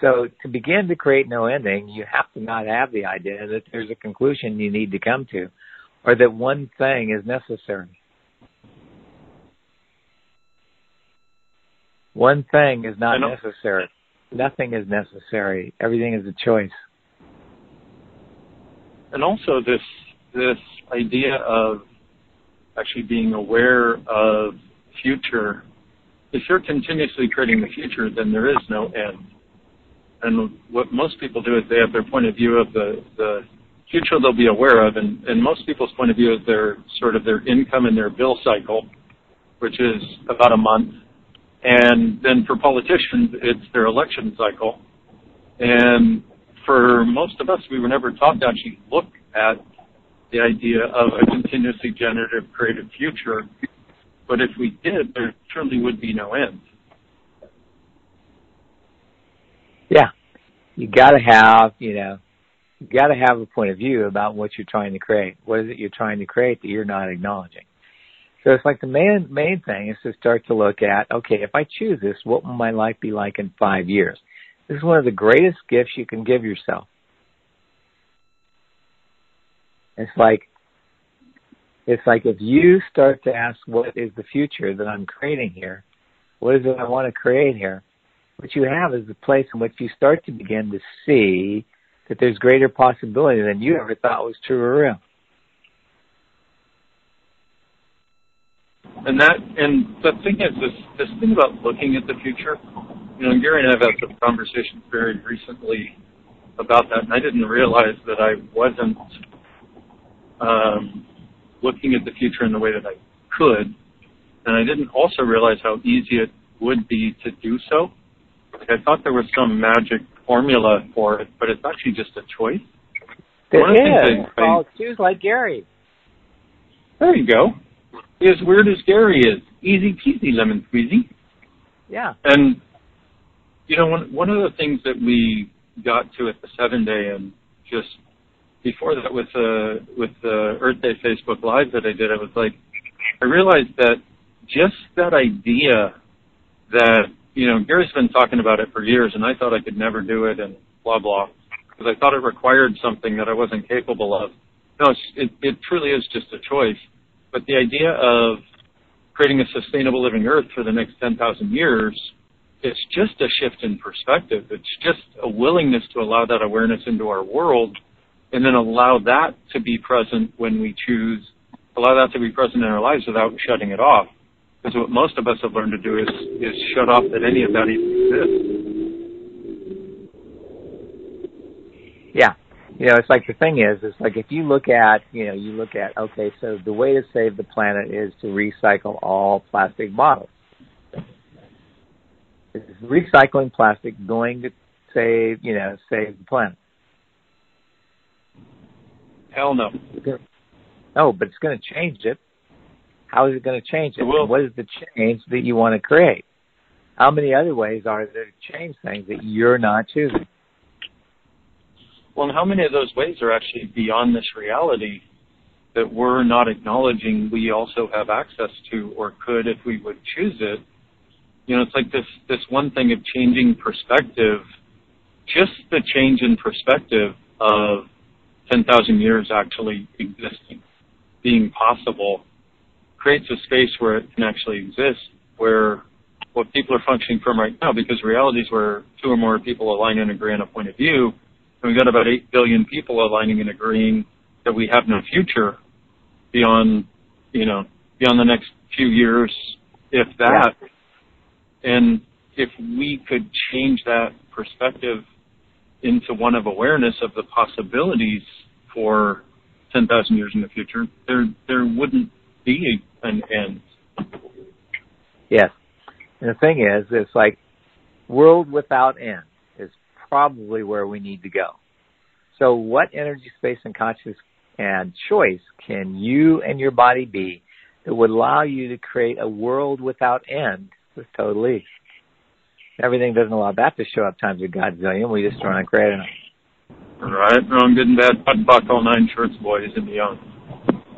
So to begin to create no ending, you have to not have the idea that there's a conclusion you need to come to or that one thing is necessary. One thing is not necessary. Nothing is necessary. Everything is a choice. And also this this idea of actually being aware of future. If you're continuously creating the future, then there is no end. And what most people do is they have their point of view of the, the future they'll be aware of, and, and most people's point of view is their sort of their income and their bill cycle, which is about a month. And then for politicians, it's their election cycle. And for most of us, we were never taught to actually look at the idea of a continuously generative creative future. But if we did, there surely would be no end. Yeah. You gotta have, you know, you gotta have a point of view about what you're trying to create. What is it you're trying to create that you're not acknowledging? So it's like the main main thing is to start to look at, okay, if I choose this, what will my life be like in five years? This is one of the greatest gifts you can give yourself. It's like it's like if you start to ask what is the future that I'm creating here, what is it I want to create here? What you have is the place in which you start to begin to see that there's greater possibility than you ever thought was true or real. And that, and the thing is, this this thing about looking at the future. You know, Gary and I have had some conversations very recently about that, and I didn't realize that I wasn't um, looking at the future in the way that I could, and I didn't also realize how easy it would be to do so. I thought there was some magic formula for it, but it's actually just a choice. It One is. Choose like Gary. There you go. As weird as Gary is, easy peasy lemon squeezy. Yeah. And you know, one one of the things that we got to at the seven day, and just before that with the uh, with the Earth Day Facebook Live that I did, I was like, I realized that just that idea that you know Gary's been talking about it for years, and I thought I could never do it, and blah blah, because I thought it required something that I wasn't capable of. No, it it truly is just a choice. But the idea of creating a sustainable living Earth for the next ten thousand years it's just a shift in perspective. It's just a willingness to allow that awareness into our world and then allow that to be present when we choose, allow that to be present in our lives without shutting it off. Because what most of us have learned to do is, is shut off that any of that even exists. Yeah. You know, it's like the thing is, it's like if you look at, you know, you look at, okay, so the way to save the planet is to recycle all plastic bottles. Is recycling plastic going to save, you know, save the planet? Hell no. No, but it's going to change it. How is it going to change it? What is the change that you want to create? How many other ways are there to change things that you're not choosing? Well, and how many of those ways are actually beyond this reality that we're not acknowledging we also have access to or could if we would choose it? You know, it's like this, this one thing of changing perspective, just the change in perspective of 10,000 years actually existing, being possible, creates a space where it can actually exist, where what people are functioning from right now, because reality is where two or more people align and agree on a point of view, and we've got about 8 billion people aligning and agreeing that we have no future beyond, you know, beyond the next few years, if that. Yeah. And if we could change that perspective into one of awareness of the possibilities for 10,000 years in the future, there there wouldn't be an end. Yes. And the thing is, it's like world without end is probably where we need to go. So what energy, space, and consciousness and choice can you and your body be that would allow you to create a world without end with total ease? Everything doesn't allow that to show up times a godzillion. We just try to create it. Right, wrong, good and bad, POD, POC, all nine shorts, boys and beyond.